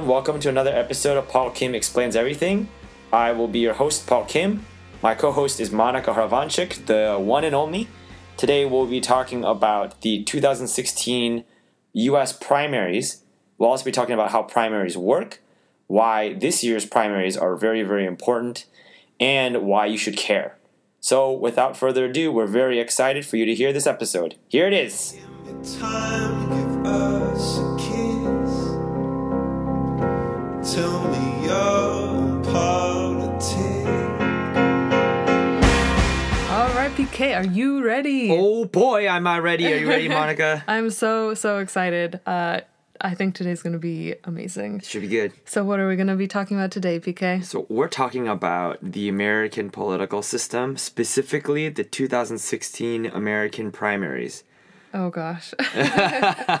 Everyone. Welcome to another episode of Paul Kim Explains Everything. I will be your host, Paul Kim. My co host is Monica Hravanchik, the one and only. Today, we'll be talking about the 2016 US primaries. We'll also be talking about how primaries work, why this year's primaries are very, very important, and why you should care. So, without further ado, we're very excited for you to hear this episode. Here it is. Tell me your politics. All right, PK, are you ready? Oh boy, am I ready. Are you ready, Monica? I'm so so excited. Uh, I think today's going to be amazing. Should be good. So, what are we going to be talking about today, PK? So, we're talking about the American political system, specifically the 2016 American primaries. Oh gosh.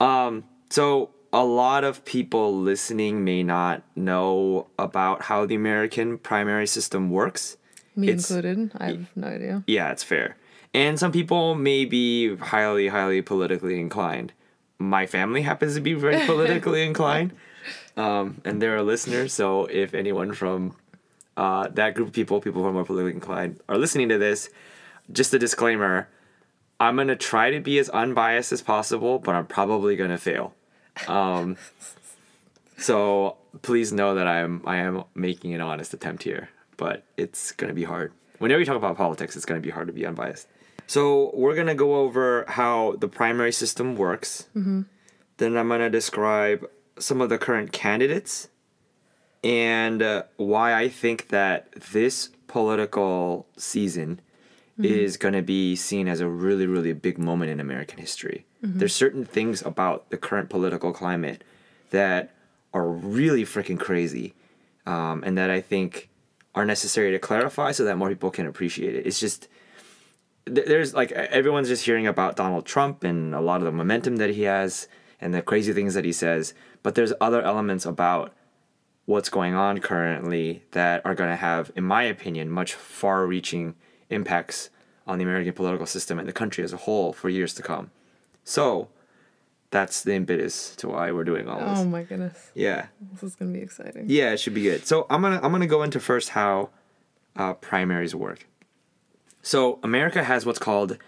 Um, so, a lot of people listening may not know about how the American primary system works. Me It's- included. I have no idea. Yeah, it's fair. And some people may be highly, highly politically inclined. My family happens to be very politically inclined. Um, and they're a listener, so if anyone from uh, that group of people, people who are more politically inclined, are listening to this, just a disclaimer I'm going to try to be as unbiased as possible, but I'm probably going to fail. Um, so please know that I'm I am making an honest attempt here, but it's gonna be hard. Whenever you talk about politics, it's gonna be hard to be unbiased. So we're gonna go over how the primary system works. Then I'm gonna describe some of the current candidates and uh, why I think that this political season is going to be seen as a really, really big moment in American history. There's certain things about the current political climate that are really freaking crazy, um, and that I think are necessary to clarify so that more people can appreciate it. It's just there's like everyone's just hearing about Donald Trump and a lot of the momentum that he has and the crazy things that he says, but there's other elements about what's going on currently that are going to have, in my opinion, much far reaching impacts on the American political system and the country as a whole for years to come. So that's the impetus to why we're doing all this. Oh my goodness. yeah. This is to be exciting. Yeah, it should be good. So I'm gonna I'm gonna go into first how uh, primaries work. So America has what's called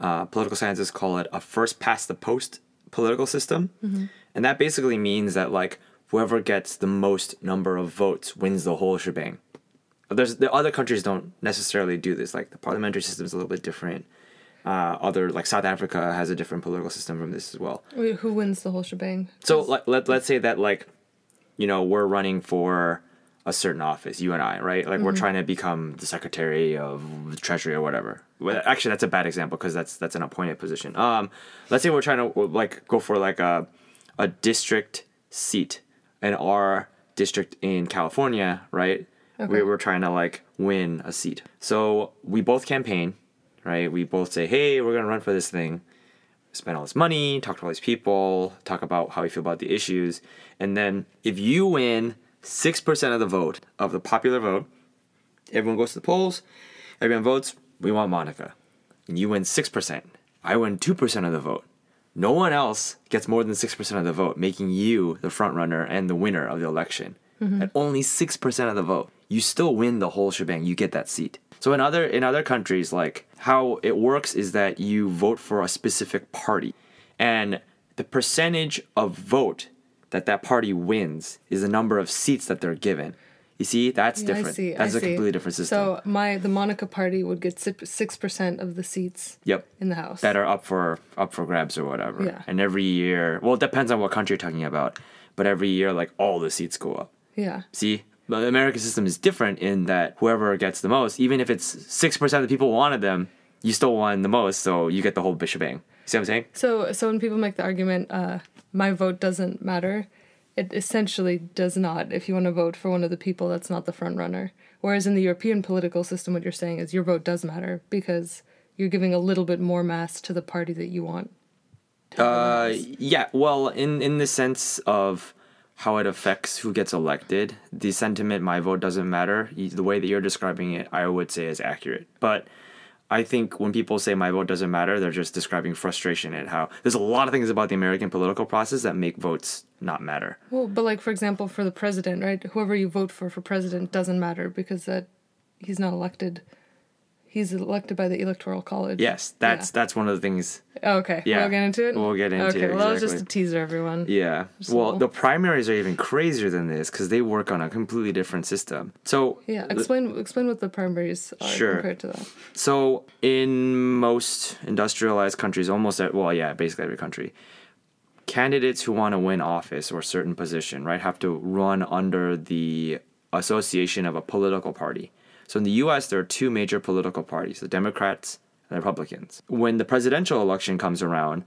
uh, political scientists call it a first past the post political system, and that basically means that like whoever gets the most number of votes wins the whole shebang. There's the other countries don't necessarily do this. Like the parliamentary system is a little bit different. Uh, other like South Africa has a different political system from this as well. Wait, who wins the whole shebang? So let, let, let's say that like, you know, we're running for a certain office, you and I, right? Like we're trying to become the secretary of the treasury or whatever. Well, actually, that's a bad example because that's that's an appointed position. Um, let's say we're trying to like go for like a a district seat in our district in California, right? Okay. We were trying to like win a seat. So we both campaign, right? We both say, "Hey, we're gonna run for this thing." spend all this money, talk to all these people, talk about how we feel about the issues, and then if you win six percent of the vote of the popular vote, everyone goes to the polls, everyone votes. We want Monica, and you win six percent. I win two percent of the vote. No one else gets more than six percent of the vote, making you the front runner and the winner of the election. Mm-hmm. At only six percent of the vote, you still win the whole shebang. You get that seat. So in other in other countries, like how it works is that you vote for a specific party, and the percentage of vote that that party wins is the number of seats that they're given. You see, that's Yeah, different. See. That's I a see. completely different system. So my the Monica party would get six percent of the seats yep. in the house. that are up for up for grabs or whatever. Yeah. And every year, well, it depends on what country you're talking about, but every year, like all the seats go up. Yeah. See, the American system is different in that whoever gets the most, even if it's six percent of the people wanted them, you still won the most, so you get the whole bishebang. See what I'm saying? So so when people make the argument, uh, my vote doesn't matter, it essentially does not. If you want to vote for one of the people that's not the front runner, whereas in the European political system, what you're saying is your vote does matter because you're giving a little bit more mass to the party that you want. Uh, yeah. Well, in in the sense of how it affects who gets elected, the sentiment "my vote doesn't matter," the way that you're describing it, I would say is accurate. But I think when people say "my vote doesn't matter," they're just describing frustration at how there's a lot of things about the American political process that make votes not matter. Well, but like for example, for the president, right? Whoever you vote for for president doesn't matter because that he's not elected. He's elected by the electoral college. Yes, that's that's one of the things. Okay. Yeah. We'll get into it. We'll get into okay. it, Well, that was just a teaser, everyone. Yeah. So- Well, the primaries are even crazier than this because they work on a completely different system. So Yeah. Explain explain what the primaries are Sure. compared to that. So in most industrialized countries, almost at well, yeah, basically every country, candidates who want to win office or a certain position, right, have to run under the association of a political party. So in the U.S., there are two major political parties: the Democrats and the Republicans. When the presidential election comes around,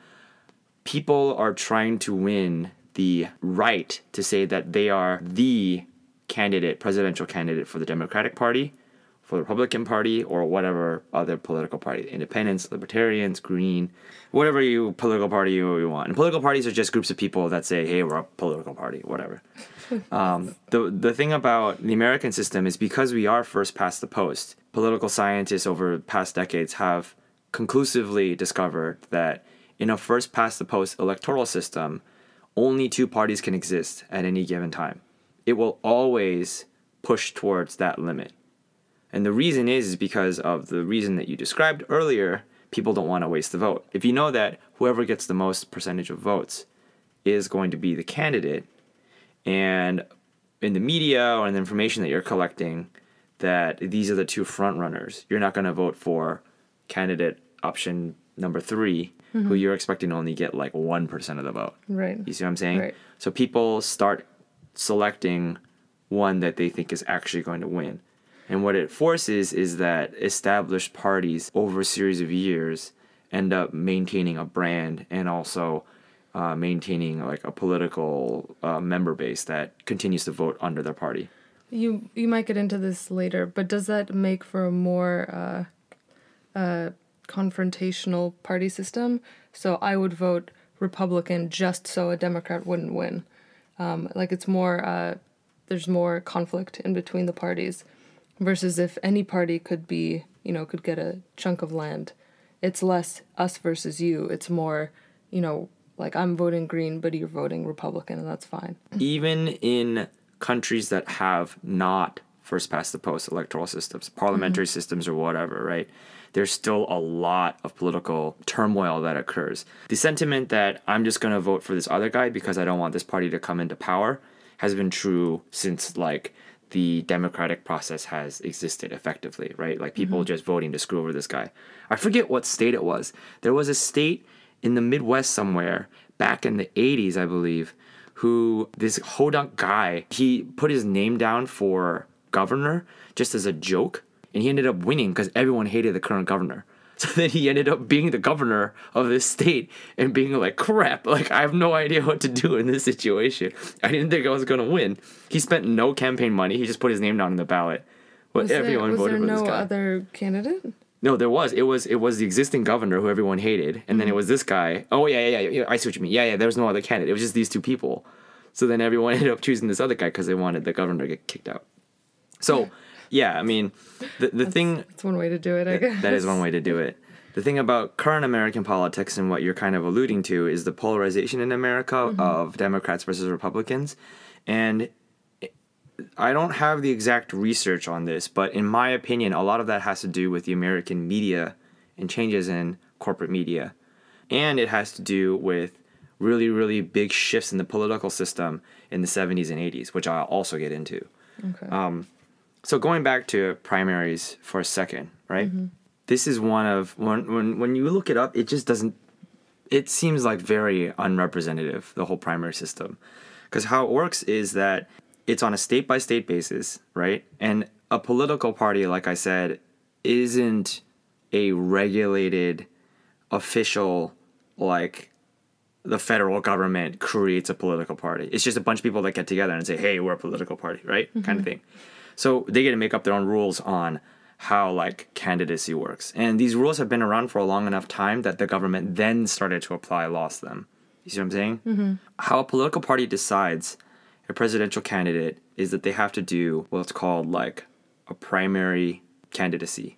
people are trying to win the right to say that they are the candidate, presidential candidate for the Democratic Party, for the Republican Party, or whatever other political party, independents, libertarians, green, whatever you political party you, you want. And political parties are just groups of people that say, hey, we're a political party, whatever. Um, the, the thing about the American system is because we are first past the post, political scientists over past decades have conclusively discovered that in a first past the post electoral system, only two parties can exist at any given time. It will always push towards that limit. And the reason is, is because of the reason that you described earlier, people don't want to waste the vote. If you know that whoever gets the most percentage of votes is going to be the candidate, and in the media or in the information that you're collecting, that these are the two front runners, you're not going to vote for candidate option number 3 who mm-hmm. you're expecting to only get like 1% of the vote. Right. You see what I'm saying? Right. So people start selecting one that they think is actually going to win. And what it forces is that established parties over a series of years end up maintaining a brand and also uh, maintaining like a political uh, member base that continues to vote under their party. You you might get into this later, but does that make for a more uh, uh, confrontational party system? So I would vote Republican just so a Democrat wouldn't win. Um, like it's more uh, there's more conflict in between the parties, versus if any party could be you know could get a chunk of land, it's less us versus you. It's more you know like I'm voting Green, but you're voting Republican, and that's fine. even in countries that have not first past the post electoral systems, parliamentary mm-hmm. systems, or whatever, right? There's still a lot of political turmoil that occurs. The sentiment that I'm just going to vote for this other guy because I don't want this party to come into power has been true since like the democratic process has existed effectively, right? Like people mm-hmm. just voting to screw over this guy. I forget what state it was. There was a state in the Midwest somewhere back in the 80s, I believe, who this Hodunk guy, he put his name down for governor just as a joke, and he ended up winning because everyone hated the current governor. So then he ended up being the governor of this state and being like, crap, like I have no idea what to do in this situation. I didn't think I was gonna win. He spent no campaign money, he just put his name down in the ballot. But Was there, everyone was voted there for this no guy. other candidate? No, there was. It was it was the existing governor who everyone hated, and then it mm-hmm. was this guy. Oh yeah, yeah, yeah, yeah. I see what you mean. Yeah, yeah. There was no other candidate. It was just these two people. So then everyone ended up choosing this other guy because they wanted the governor to get kicked out. So, yeah, I mean, the the thing That's one way to do it, I guess. that is one way to do it. The thing about current American politics and what you're kind of alluding to is the polarization in America mm-hmm. of Democrats versus Republicans. And I don't have the exact research on this, but in my opinion, a lot of that has to do with the American media and changes in corporate media. And it has to do with really, really big shifts in the political system in the 70s and 80s, which I'll also get into. Okay. Um, so going back to primaries for a second, right? Mm-hmm. This is one of when when when you look it up, it just doesn't. It seems like very unrepresentative the whole primary system, because how it works is that it's on a state by state basis, right? And a political party, like I said, isn't a regulated, official like the federal government creates a political party. It's just a bunch of people that get together and say, "Hey, we're a political party," right? Kind of thing. So they get to make up their own rules on how like candidacy works. And these rules have been around for a long enough time that the government then started to apply laws to them. You see what I'm saying? Mm-hmm. How a political party decides a presidential candidate is that they have to do what's called like a primary candidacy.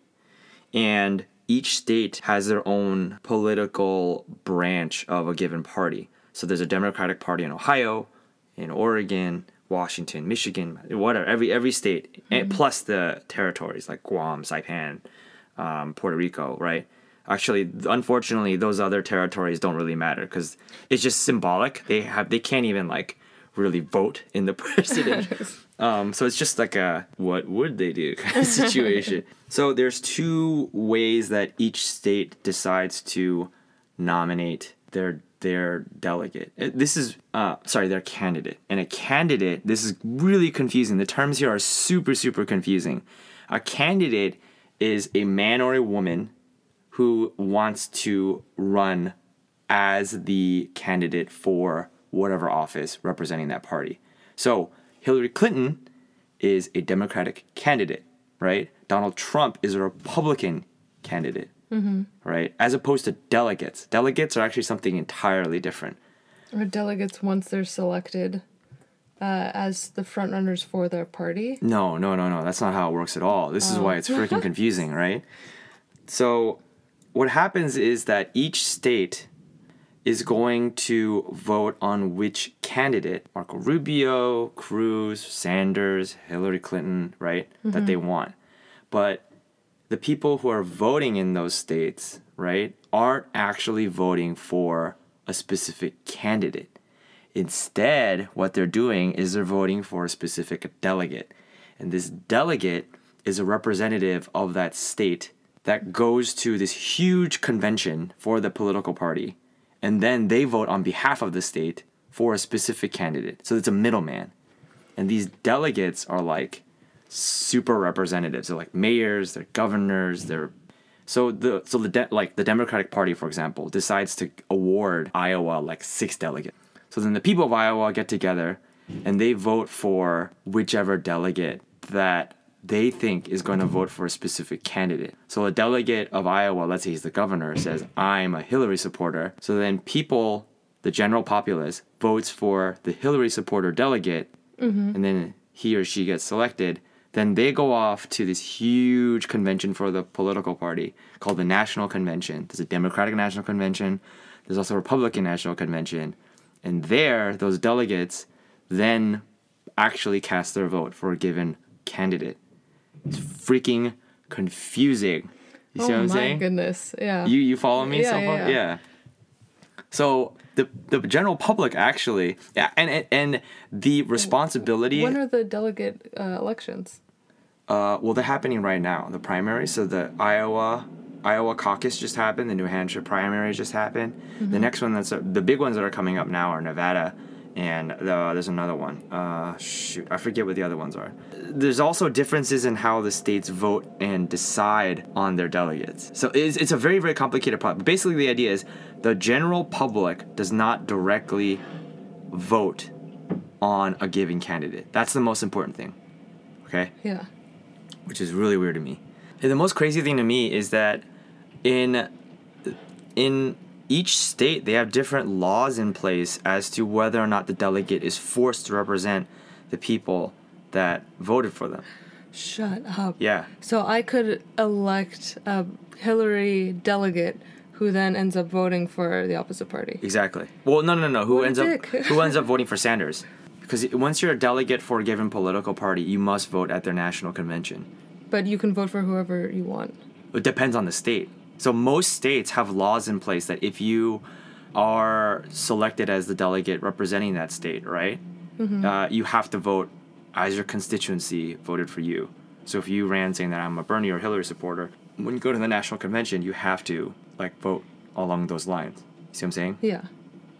And each state has their own political branch of a given party. So there's a Democratic Party in Ohio, in Oregon, Washington, Michigan, whatever, every every state, and plus the territories like Guam, Saipan, um, Puerto Rico, right? Actually, unfortunately, those other territories don't really matter because it's just symbolic. They have they can't even like really vote in the president. um, so it's just like a what would they do kind of situation. so there's two ways that each state decides to nominate their their delegate. Uh, This is uh sorry, their candidate. And a candidate, this is really confusing. The terms here are super super confusing. A candidate is a man or a woman who wants to run as the candidate for whatever office representing that party. So, Hillary Clinton is a Democratic candidate, right? Donald Trump is a Republican candidate, right? As opposed to delegates. Delegates are actually something entirely different. Or delegates once they're selected uh, as the front runners for their party. No, no, no, no. That's not how it works at all. This is why it's freaking confusing, right? So, what happens is that each state is going to vote on which candidate, Marco Rubio, Cruz, Sanders, Hillary Clinton, right, that they mm-hmm. want. But the people who are voting in those states, right, aren't actually voting for a specific candidate. Instead, what they're doing is they're voting for a specific delegate. And this delegate is a representative of that state that goes to this huge convention for the political party. And then they vote on behalf of the state for a specific candidate. So it's a middleman. And these delegates are like super representatives. They're like mayors, they're governors, they're so the so the de- like the Democratic Party, for example, decides to award Iowa like six delegates. So then the people of Iowa get together and they vote for whichever delegate that they think is going to vote for a specific candidate. So a delegate of Iowa, let's say he's the governor, says, I'm a Hillary supporter. So then people, the general populace, votes for the Hillary supporter delegate, mm-hmm. and then he or she gets selected. Then they go off to this huge convention for the political party called the National Convention. There's a Democratic National Convention, there's also a Republican National Convention. And there, those delegates then actually cast their vote for a given candidate. It's freaking confusing. You see oh what I'm my saying? goodness! Yeah. You you follow me Yeah, so yeah, far? yeah. So the the general public actually yeah and and, the responsibility when are the delegate uh, elections? uh well they're happening right now the primary so the Iowa Iowa caucus just happened the New Hampshire primary just happened Mm-hmm. the next one that's uh, the big ones that are coming up now are Nevada and the, there's another one. Uh shoot I forget what the other ones are. There's also differences in how the states vote and decide on their delegates. So it's, it's a very very complicated problem. Basically the idea is the general public does not directly vote on a given candidate. That's the most important thing okay? Yeah. which is really weird to me. And the most crazy thing to me is that in in each state they have different laws in place as to whether or not the delegate is forced to represent the people that voted for them. Shut up. Yeah. So I could elect a Hillary delegate who then ends up voting for the opposite party. Exactly. Well, no, no, no. Who What ends up who ends up voting for Sanders? Because once you're a delegate for a given political party, you must vote at their national convention. But you can vote for whoever you want. It depends on the state. So most states have laws in place that if you are selected as the delegate representing that state, right, uh, you have to vote as your constituency voted for you. So if you ran saying that I'm a Bernie or Hillary supporter, when you go to the national convention, you have to like vote along those lines. See what I'm saying? Yeah.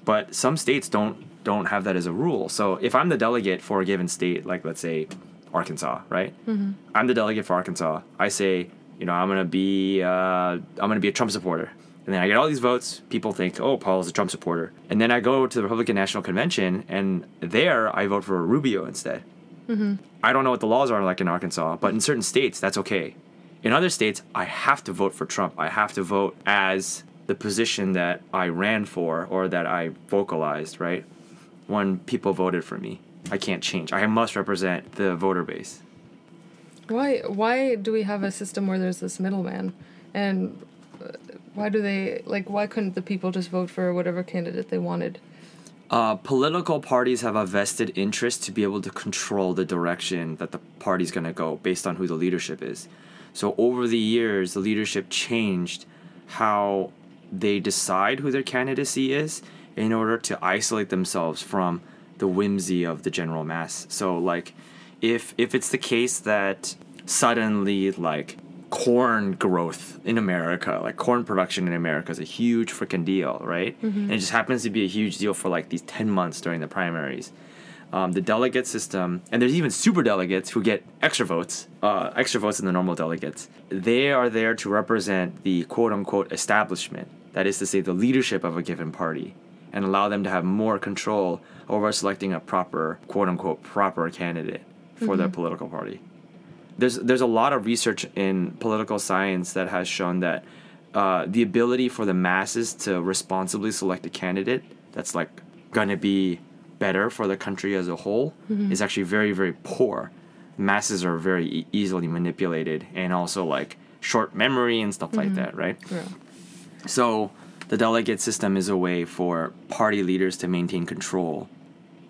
but some states don't don't have that as a rule. So if I'm the delegate for a given state, like let's say Arkansas, right? Mm-hmm. I'm the delegate for Arkansas. I say, you know, I'm gonna be uh, I'm gonna be a Trump supporter, and then I get all these votes. People think, oh, Paul's a Trump supporter, and then I go to the Republican National Convention, and there I vote for Rubio instead. I don't know what the laws are like in Arkansas, but in certain states that's okay. In other states, I have to vote for Trump. I have to vote as the position that I ran for or that I vocalized, right? When people voted for me. I can't change. I must represent the voter base. Why why do we have a system where there's this middleman? And uh, why do they like why couldn't the people just vote for whatever candidate they wanted? uh, political parties have a vested interest to be able to control the direction that the party's going to go based on who the leadership is. So over the years, the leadership changed how they decide who their candidacy is in order to isolate themselves from the whimsy of the general mass. So like if if it's the case that suddenly like corn growth in America, like corn production in America is a huge freaking deal, right? And it just happens to be a huge deal for like these 10 months during the primaries. Um, the delegate system, and there's even super delegates who get extra votes, uh, extra votes than the normal delegates. They are there to represent the quote unquote establishment, that is to say, the leadership of a given party, and allow them to have more control over selecting a proper quote unquote proper candidate for their mm-hmm. political party there's there's a lot of research in political science that has shown that uh, the ability for the masses to responsibly select a candidate that's like gonna be better for the country as a whole mm-hmm. is actually very very poor. Masses are very e- easily manipulated and also like short memory and stuff like mm-hmm. that, right? Yeah. So the delegate system is a way for party leaders to maintain control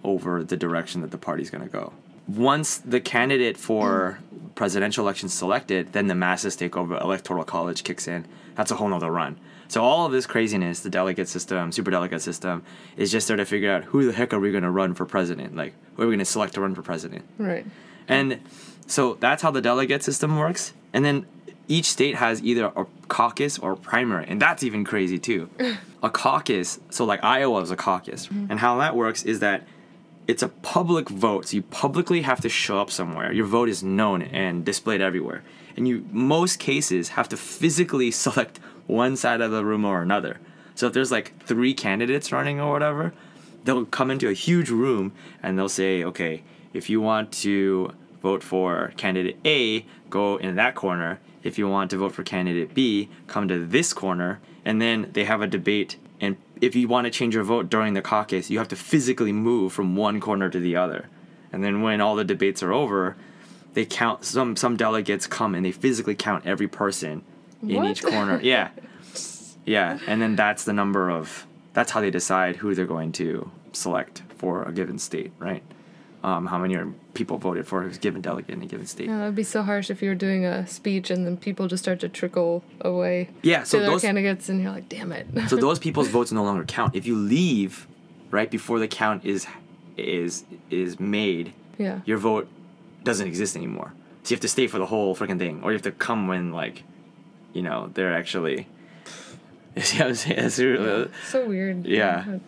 over the direction that the party's going to go. Once the candidate for presidential election is selected, then the masses take over. Electoral college kicks in. That's a whole nother run. So all of this craziness, the delegate system, super delegate system, is just there to figure out who the heck are we going to run for president? Like, who are we going to select to run for president? Right. And so that's how the delegate system works. And then each state has either a caucus or a primary, and that's even crazy too. a caucus, so like Iowa is a caucus, mm-hmm. and how that works is that it's a public vote. So you publicly have to show up somewhere. Your vote is known and displayed everywhere. And you most cases have to physically select one side of the room or another. So if there's like three candidates running or whatever, they'll come into a huge room and they'll say, okay, if you want to vote for candidate A, go in that corner. If you want to vote for candidate B, come to this corner. And then they have a debate. If you want to change your vote during the caucus, you have to physically move from one corner to the other. And then when all the debates are over, they count some some delegates come and they physically count every person in What? each corner. Yeah. Yeah, and then that's the number of that's how they decide who they're going to select for a given state, right? Um, how many are people voted for a given delegate in a given state. Yeah, that'd be so harsh if you were doing a speech and then people just start to trickle away Yeah, so those candidates, and you're like, damn it. so those people's votes no longer count. If you leave right before the count is is is made, yeah. your vote doesn't exist anymore. So you have to stay for the whole freaking thing, or you have to come when like, you know, they're actually. You see what I'm saying? Really- So weird. Yeah.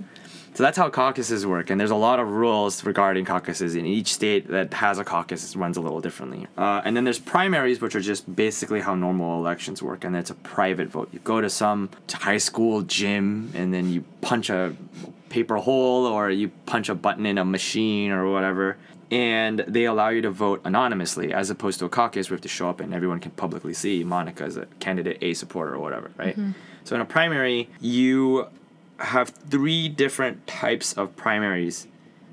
So that's how caucuses work, and there's a lot of rules regarding caucuses. In each state that has a caucus runs a little differently. Uh, and then there's primaries, which are just basically how normal elections work, and it's a private vote. You go to some high school gym, and then you punch a paper hole, or you punch a button in a machine, or whatever. And they allow you to vote anonymously, as opposed to a caucus where you have to show up and everyone can publicly see Monica is a candidate A supporter or whatever, right? So in a primary, you have three different types of primaries.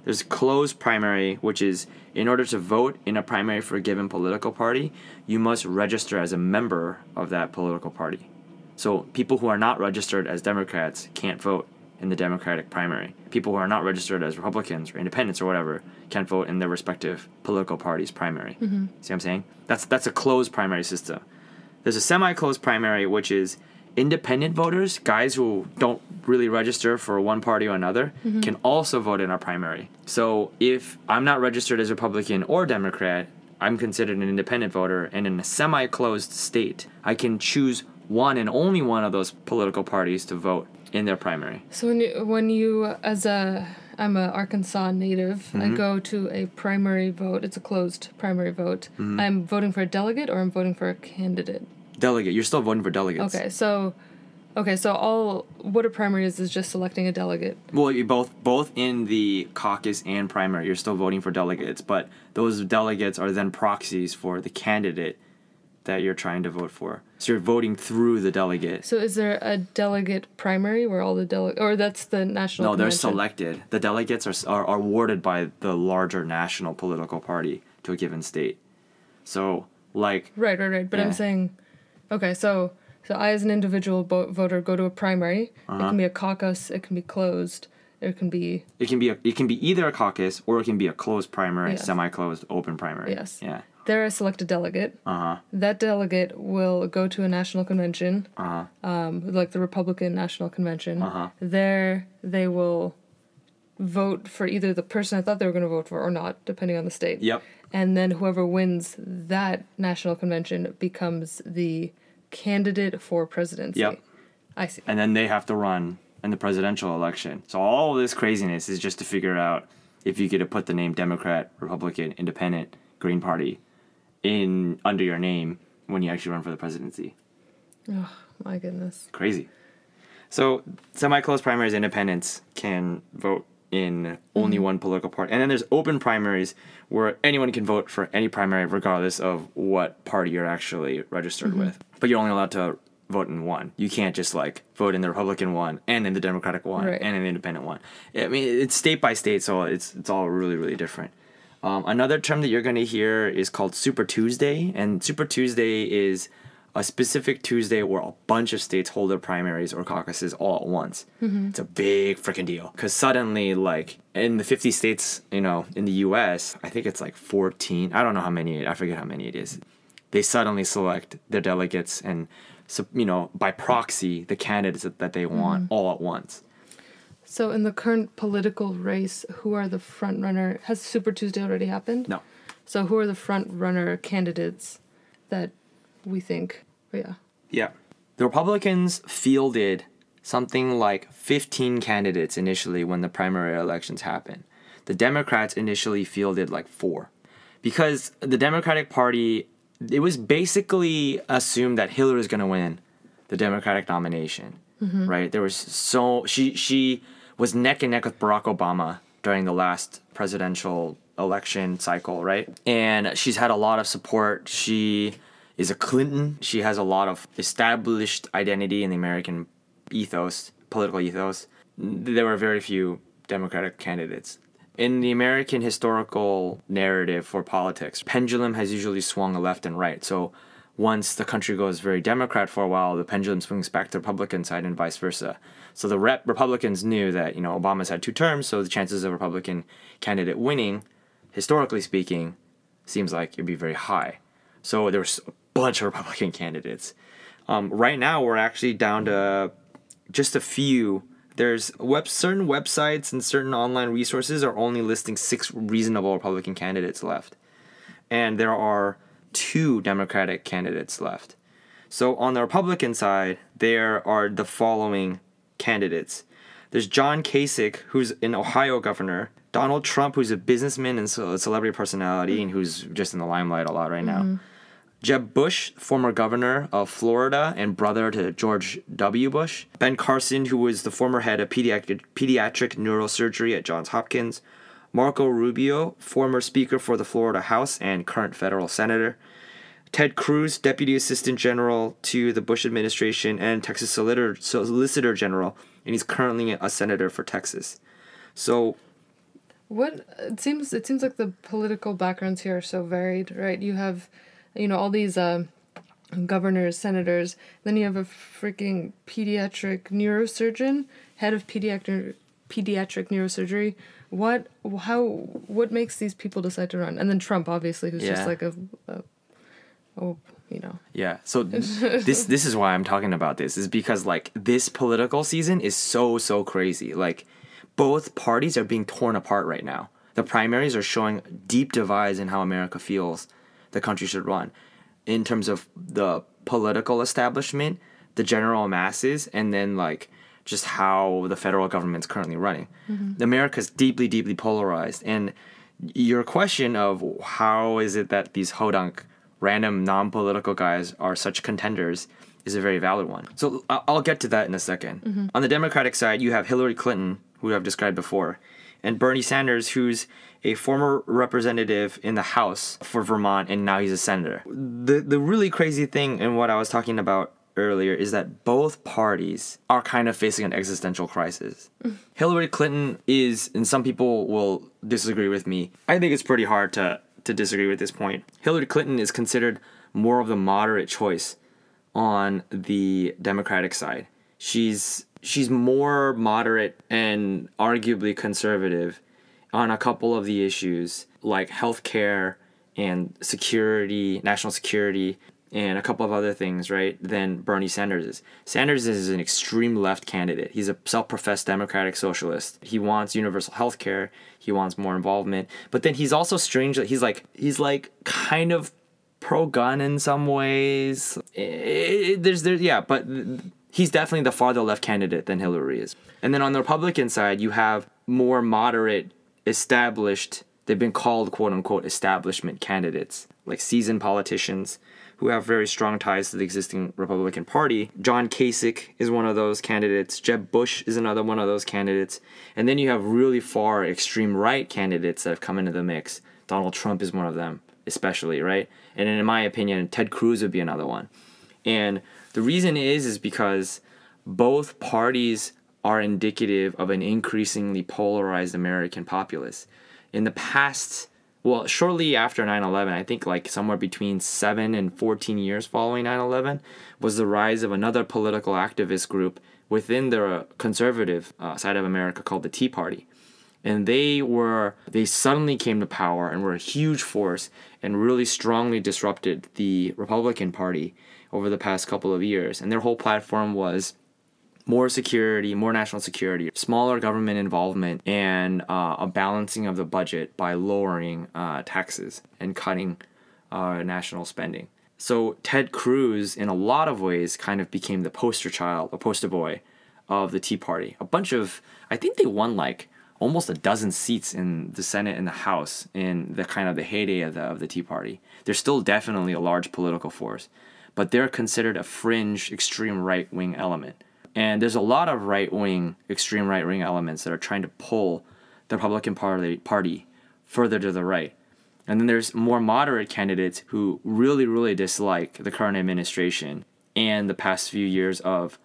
There's closed primary, which is in order to vote in a primary for a given political party, you must register as a member of that political party. So people who are not registered as Democrats can't vote in the Democratic primary. People who are not registered as Republicans or Independents or whatever can't vote in their respective political party's primary. Mm-hmm. See what I'm saying? That's that's a closed primary system. There's a semi-closed primary, which is independent voters, guys who don't really register for one party or another, can also vote in our primary. So if I'm not registered as Republican or Democrat, I'm considered an independent voter, and in a semi-closed state, I can choose one and only one of those political parties to vote in their primary. So when you, when you as a I'm a Arkansas native, I Mm-hmm. go to a primary vote. It's a closed primary vote. Mm-hmm. I'm voting for a delegate or I'm voting for a candidate. Delegate, you're still voting for delegates. Okay, so okay, so all what a primary is is just selecting a delegate. Well, you both both in the caucus and primary, you're still voting for delegates, but those delegates are then proxies for the candidate that you're trying to vote for. So you're voting through the delegate. So is there a delegate primary where all the delegate or that's the national No, they're selected. The delegates are, are are awarded by the larger national political party to a given state. So, like, Right, right, right. But Yeah. I'm saying, okay, so so I as an individual bo- voter go to a primary. It Uh-huh. can be a caucus. It can be closed. It can be It can be a, it can be either a caucus or it can be a closed primary, Yes. semi-closed, open primary. Yes. Yeah. they're a selected delegate. Uh huh. That delegate will go to a national convention, Uh huh. um, like the Republican National Convention. Uh-huh. There, they will vote for either the person I thought they were going to vote for or not, depending on the state. Yep. And then whoever wins that national convention becomes the candidate for presidency. Yep. I see. And then they have to run in the presidential election. So all this craziness is just to figure out if you get to put the name Democrat, Republican, Independent, Green Party in under your name when you actually run for the presidency. Oh, my goodness. Crazy. So semi-closed primaries, independents can vote in only one political party, and then there's open primaries where anyone can vote for any primary regardless of what party you're actually registered with. But you're only allowed to vote in one. You can't just like vote in the Republican one and in the Democratic one Right. and in the Independent one. I mean, it's state by state, so it's it's all really really different. Um, another term that you're going to hear is called Super Tuesday, and Super Tuesday is a specific Tuesday where a bunch of states hold their primaries or caucuses all at once. Mm-hmm. It's a big freaking deal because suddenly, like in the 50 states, you know, in the U.S., I think it's like 14. I don't know how many. I forget how many it is. They suddenly select their delegates and, you know, by proxy, the candidates that, that they mm-hmm. want all at once. So, in the current political race, who are the front runner? Has Super Tuesday already happened? No. So, who are the front runner candidates that we think? Yeah. Yeah. The Republicans fielded something like 15 candidates initially when the primary elections happened. The Democrats initially fielded like four. Because the Democratic Party, it was basically assumed that Hillary was going to win the Democratic nomination, mm-hmm. right? There was so, she, she was neck and neck with Barack Obama during the last presidential election cycle, right? And she's had a lot of support. She is a Clinton. She has a lot of established identity in the American ethos, political ethos. There were very few Democratic candidates. In the American historical narrative for politics, pendulum has usually swung left and right. So once the country goes very Democrat for a while, the pendulum swings back to the Republican side and vice versa. So the rep- Republicans knew that you know Obama's had two terms, so the chances of a Republican candidate winning, historically speaking, seems like it'd be very high. So there was bunch of Republican candidates. Um, right now, we're actually down to just a few. There's web certain websites and certain online resources are only listing six reasonable Republican candidates left, and there are two Democratic candidates left. So on the Republican side, there are the following candidates. There's John Kasich, who's an Ohio governor. Donald Trump, who's a businessman and celebrity personality, and who's just in the limelight a lot right now. Jeb Bush, former governor of Florida and brother to George W. Bush. Ben Carson, who was the former head of pediatric, pediatric neurosurgery at Johns Hopkins. Marco Rubio, former Speaker for the Florida House and current federal senator. Ted Cruz, Deputy Assistant General to the Bush administration and Texas Solicitor, Solicitor General, and he's currently a senator for Texas. So, What it seems it seems like the political backgrounds here are so varied, right? You have, you know, all these um, governors, senators. Then you have a freaking pediatric neurosurgeon, head of pediatric pediatric neurosurgery. What how what makes these people decide to run? And then Trump, obviously, who's Yeah. just like a, a oh, you know, Yeah. So this this is why I'm talking about this is because like this political season is so so crazy. Like both parties are being torn apart right now. The primaries are showing deep divides in how America feels the country should run in terms of the political establishment, the general masses, and then like just how the federal government's currently running. Mm-hmm. America's deeply, deeply polarized. And your question of how is it that these hodunk, random, non political guys are such contenders is a very valid one. So I'll get to that in a 2nd mm-hmm. On the Democratic side, you have Hillary Clinton, who I've described before, and Bernie Sanders, who's a former representative in the House for Vermont, and now he's a senator. The the really crazy thing, and what I was talking about earlier, is that both parties are kind of facing an existential crisis. Hillary Clinton is, and some people will disagree with me. I think it's pretty hard to to disagree with this point. Hillary Clinton is considered more of the moderate choice on the Democratic side. She's she's more moderate and arguably conservative on a couple of the issues like healthcare and security, national security, and a couple of other things, right, than Bernie Sanders is. Sanders is an extreme left candidate. He's a self professed democratic socialist. He wants universal health care, he wants more involvement. But then he's also strangely, he's like, he's like kind of pro gun in some ways. Eh, there's, there, yeah, but he's definitely the farther left candidate than Hillary is. And then on the Republican side, you have more moderate, established, they've been called quote unquote establishment candidates, like seasoned politicians who have very strong ties to the existing Republican Party. John Kasich is one of those candidates. Jeb Bush is another one of those candidates. And then you have really far extreme right candidates that have come into the mix. Donald Trump is one of them, especially, right? And in my opinion, Ted Cruz would be another one. And the reason is is because both parties are indicative of an increasingly polarized American populace. In the past well, shortly after 9 11, I think like somewhere between 7 and 14 years following 9 11, was the rise of another political activist group within the conservative uh, side of America called the Tea Party. And they were, they suddenly came to power and were a huge force and really strongly disrupted the Republican Party over the past couple of years. And their whole platform was more security, more national security, smaller government involvement, and uh, a balancing of the budget by lowering uh, taxes and cutting uh, national spending. So Ted Cruz, in a lot of ways, kind of became the poster child, a poster boy of the Tea Party. A bunch of, I think they won like almost a dozen seats in the Senate and the House in the kind of the heyday of the, of the Tea Party. They're still definitely a large political force, but they're considered a fringe, extreme right wing element. And there's a lot of right wing, extreme right wing elements that are trying to pull the Republican Party, party further to the right. And then there's more moderate candidates who really, really dislike the current administration and the past few years of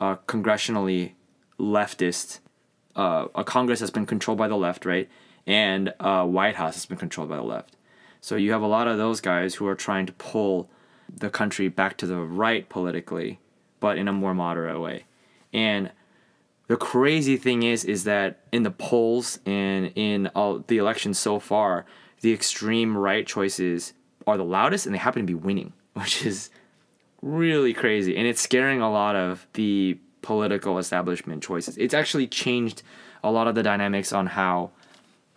uh, congressionally leftist, uh, a Congress that's been controlled by the left, right? And a White House has been controlled by the left. So you have a lot of those guys who are trying to pull the country back to the right politically, but in a more moderate way. And the crazy thing is, is that in the polls and in all the elections so far, the extreme right choices are the loudest, and they happen to be winning, which is really crazy, and it's scaring a lot of the political establishment choices. It's actually changed a lot of the dynamics on how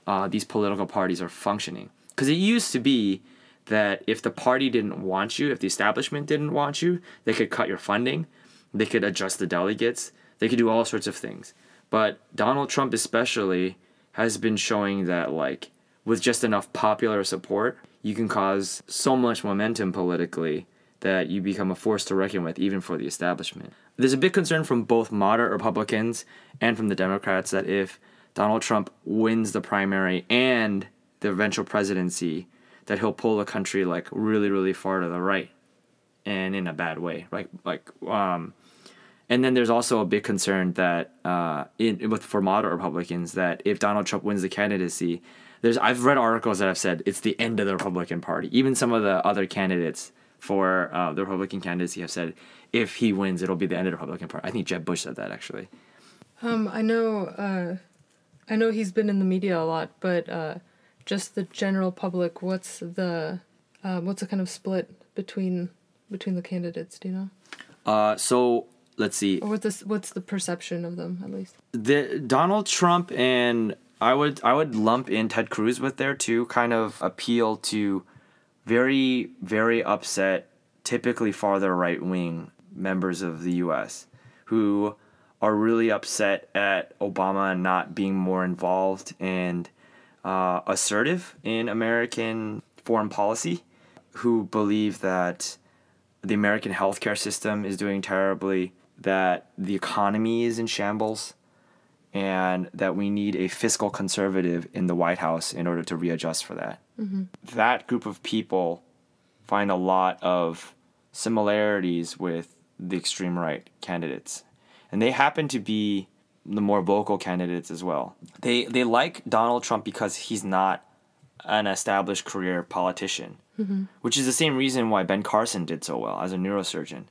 uh, these political parties are functioning. Because it used to be that if the party didn't want you, if the establishment didn't want you, they could cut your funding. They could adjust the delegates. They could do all sorts of things. But Donald Trump, especially, has been showing that, like, with just enough popular support, you can cause so much momentum politically that you become a force to reckon with, even for the establishment. There's a big concern from both moderate Republicans and from the Democrats that if Donald Trump wins the primary and the eventual presidency, that he'll pull the country like really, really far to the right, and in a bad way. Like, like, um, and then there's also a big concern that uh, in with for moderate Republicans that if Donald Trump wins the candidacy, there's I've read articles that have said it's the end of the Republican Party. Even some of the other candidates for uh, the Republican candidacy have said if he wins, it'll be the end of the Republican Party. I think Jeb Bush said that actually. Um, I know, uh, I know he's been in the media a lot, but uh, just the general public, what's the, uh, what's the kind of split between between the candidates? Do you know? Uh, so let's see. Or what's the, what's the perception of them at least? The Donald Trump and I would I would lump in Ted Cruz with there too. Kind of appeal to very very upset, typically farther right wing members of the U.S. who are really upset at Obama not being more involved and uh, assertive in American foreign policy, who believe that the American healthcare system is doing terribly, that the economy is in shambles, and that we need a fiscal conservative in the White House in order to readjust for that. Mm-hmm. That group of people find a lot of similarities with the extreme right candidates. And they happen to be the more vocal candidates as well. They they like Donald Trump because he's not an established career politician, mm-hmm. which is the same reason why Ben Carson did so well as a neurosurgeon.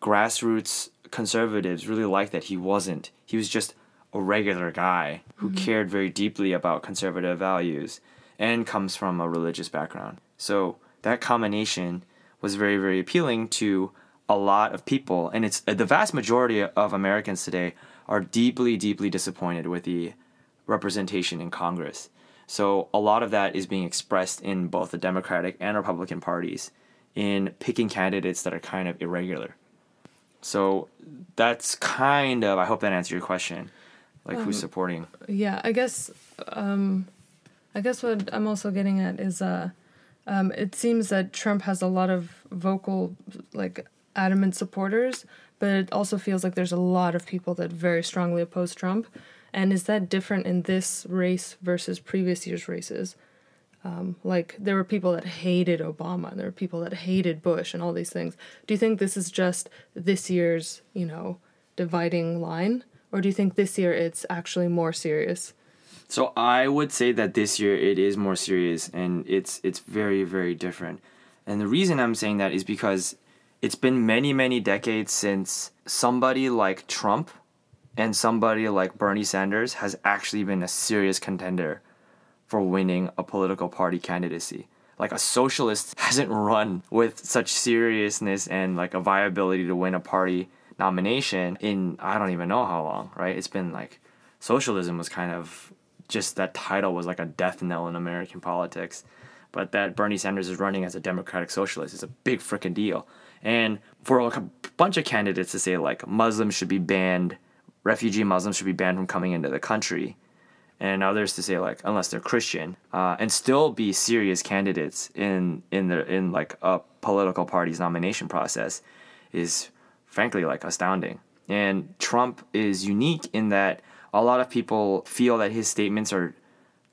Grassroots conservatives really liked that he wasn't. He was just a regular guy who cared very deeply about conservative values and comes from a religious background. So that combination was very, very appealing to a lot of people. And it's the vast majority of Americans today are deeply, deeply disappointed with the representation in Congress. So a lot of that is being expressed in both the Democratic and Republican parties in picking candidates that are kind of irregular. So that's kind of I hope that answers your question. Like who's supporting? Yeah, I guess um I guess what I'm also getting at is uh um it seems that Trump has a lot of vocal like adamant supporters, but it also feels like there's a lot of people that very strongly oppose Trump. And is that different in this race versus previous years' races? Um, like there were people that hated Obama, and there were people that hated Bush, and all these things. Do you think this is just this year's, you know, dividing line, or do you think this year it's actually more serious? So I would say that this year it is more serious and it's it's very very different. And the reason I'm saying that is because it's been many many decades since somebody like Trump and somebody like Bernie Sanders has actually been a serious contender for winning a political party candidacy. Like a socialist hasn't run with such seriousness and like a viability to win a party nomination in I don't even know how long, right? It's been like socialism was kind of just that title was like a death knell in American politics. But that Bernie Sanders is running as a democratic socialist is a big freaking deal. And for a bunch of candidates to say like Muslims should be banned, refugee Muslims should be banned from coming into the country, and others to say like unless they're Christian, uh, and still be serious candidates in in the in like a political party's nomination process, is frankly like astounding. And Trump is unique in that a lot of people feel that his statements are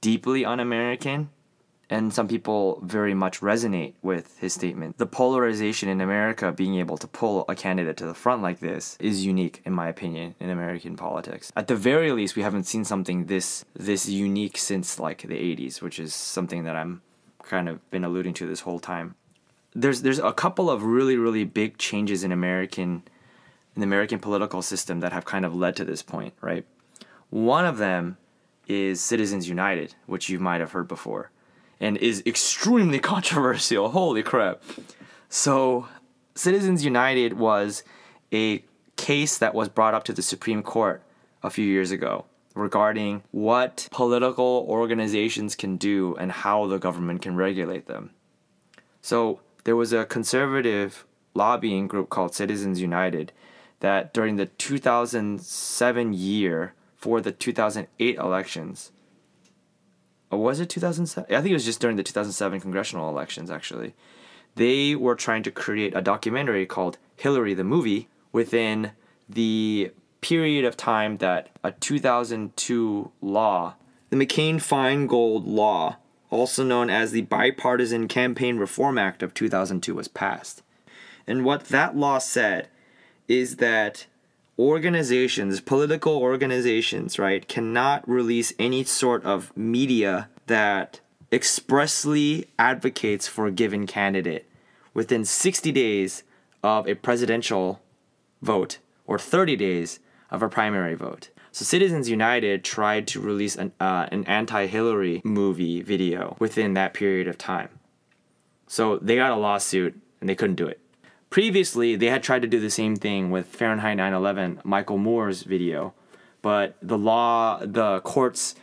deeply un-American, and some people very much resonate with his statement. The polarization in America being able to pull a candidate to the front like this is unique in my opinion in American politics. At the very least we haven't seen something this this unique since like the 80s, which is something that I'm kind of been alluding to this whole time. There's there's a couple of really really big changes in American in the American political system that have kind of led to this point, right? One of them is Citizens United, which you might have heard before and is extremely controversial. Holy crap. So, Citizens United was a case that was brought up to the Supreme Court a few years ago regarding what political organizations can do and how the government can regulate them. So, there was a conservative lobbying group called Citizens United that during the 2007 year for the 2008 elections or was it 2007? I think it was just during the 2007 congressional elections, actually. They were trying to create a documentary called Hillary the Movie within the period of time that a 2002 law, the McCain Feingold Law, also known as the Bipartisan Campaign Reform Act of 2002, was passed. And what that law said is that organizations, political organizations, right, cannot release any sort of media that expressly advocates for a given candidate within 60 days of a presidential vote or 30 days of a primary vote. So Citizens United tried to release an, uh, an anti-Hillary movie video within that period of time. So they got a lawsuit and they couldn't do it. Previously, they had tried to do the same thing with Fahrenheit 9/11, Michael Moore's video, but the law, the courts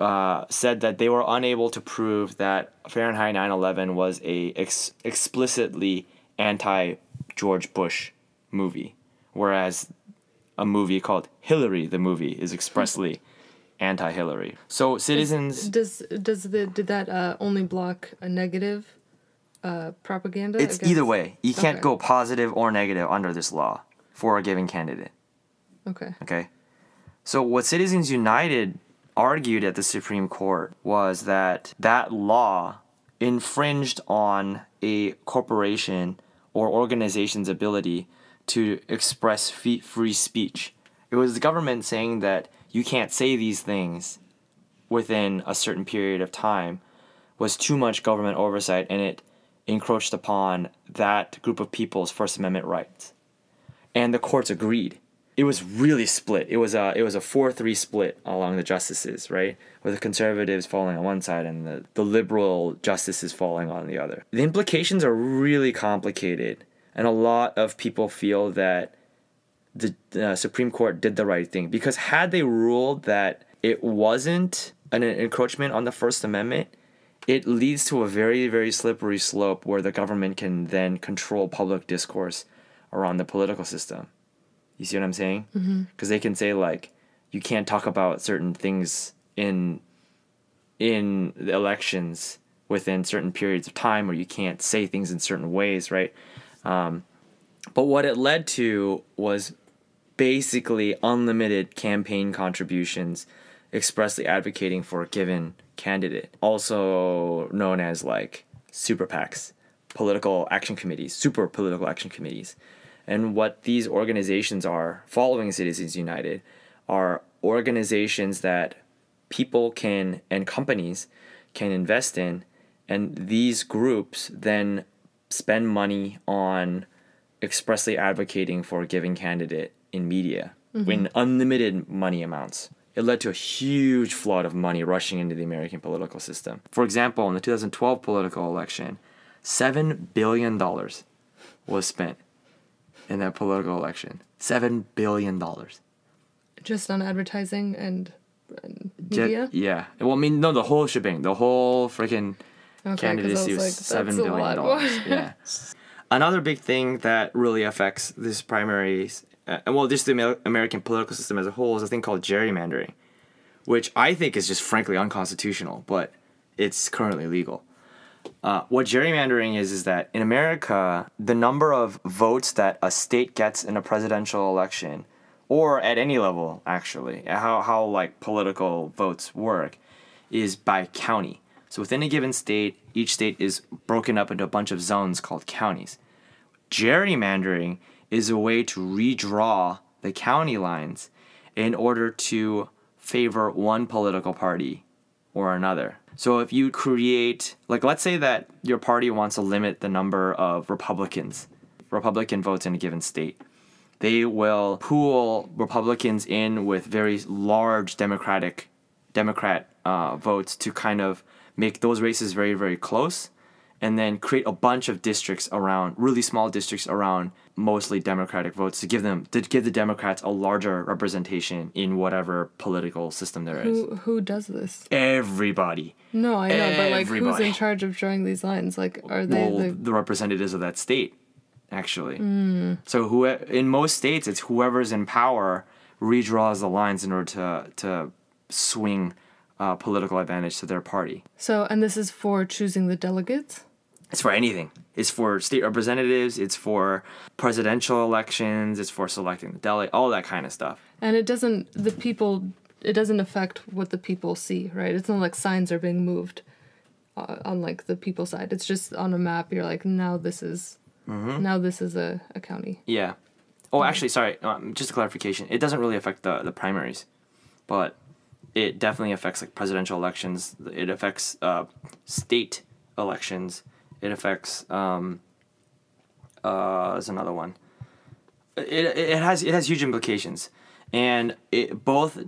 uh, said that they were unable to prove that Fahrenheit 9/11 was a ex- explicitly anti George Bush movie, whereas a movie called Hillary the movie is expressly anti Hillary. So citizens, Does does the did that uh, only block a negative uh, propaganda? it's either way. You can't Okay. go positive or negative under this law for a given candidate. Okay. Okay. So what Citizens United argued at the Supreme Court was that that law infringed on a corporation or organization's ability to express free speech. It was the government saying that you can't say these things within a certain period of time was too much government oversight and it encroached upon that group of people's First Amendment rights. and the courts agreed. It was really split. It was a it was a four three split along the justices, right? With the conservatives falling on one side and the, the liberal justices falling on the other. The implications are really complicated, and a lot of people feel that the uh, Supreme Court did the right thing because had they ruled that it wasn't an encroachment on the First Amendment, it leads to a very very slippery slope where the government can then control public discourse around the political system. You see what I'm saying? Because they can say like, you can't talk about certain things in in the elections within certain periods of time, or you can't say things in certain ways, right? Um, but what it led to was basically unlimited campaign contributions expressly advocating for a given candidate, also known as like super PACs, political action committees, super political action committees. And what these organizations are, following Citizens United, are organizations that people can and companies can invest in, and these groups then spend money on expressly advocating for a given candidate in media mm-hmm. in unlimited money amounts. It led to a huge flood of money rushing into the American political system. For example, in the 2012 political election, $7 billion was spent in that political election. $7 billion. Just on advertising and, media. yeah. Well, I mean, no, the whole shebang, the whole freaking Okay, candidacy was was like, seven that's a billion lot. dollars. yeah. Another big thing that really affects this primaries, uh, and well, just the American political system as a whole, is a thing called gerrymandering, which I think is just frankly unconstitutional, but it's currently legal. Uh, what gerrymandering is is that in America, the number of votes that a state gets in a presidential election, or at any level actually, how how like political votes work, is by county. So within a given state, each state is broken up into a bunch of zones called counties. Gerrymandering is a way to redraw the county lines in order to favor one political party or another. So if you create, like, let's say that your party wants to limit the number of Republicans, Republican votes in a given state, they will pool Republicans in with very large Democratic Democrat uh, votes to kind of make those races very very close, and then create a bunch of districts around really small districts around mostly Democratic votes to give them to give the Democrats a larger representation in whatever political system there is. Who who does this? Everybody. No, I know, but like, who's in charge of drawing these lines? Like, are they well, the? the representatives of that state, actually. Hmm. So who in most states, it's whoever's in power redraws the lines in order to to swing uh, political advantage to their party. So, and this is for choosing the delegates. It's for anything. It's for state representatives. It's for presidential elections. It's for selecting the delegate. All that kind of stuff. And it doesn't, the people, it doesn't affect what the people see, right? It's not like signs are being moved uh, on like the people side. It's just on a map. You're like, now this is, Mm-hmm. now this is a, a county. Yeah. Oh, actually, sorry. Um, just a clarification. It doesn't really affect the the primaries, but it definitely affects like presidential elections. It affects uh, state elections. It affects um. Uh, another one. It, it has it has huge implications, and it both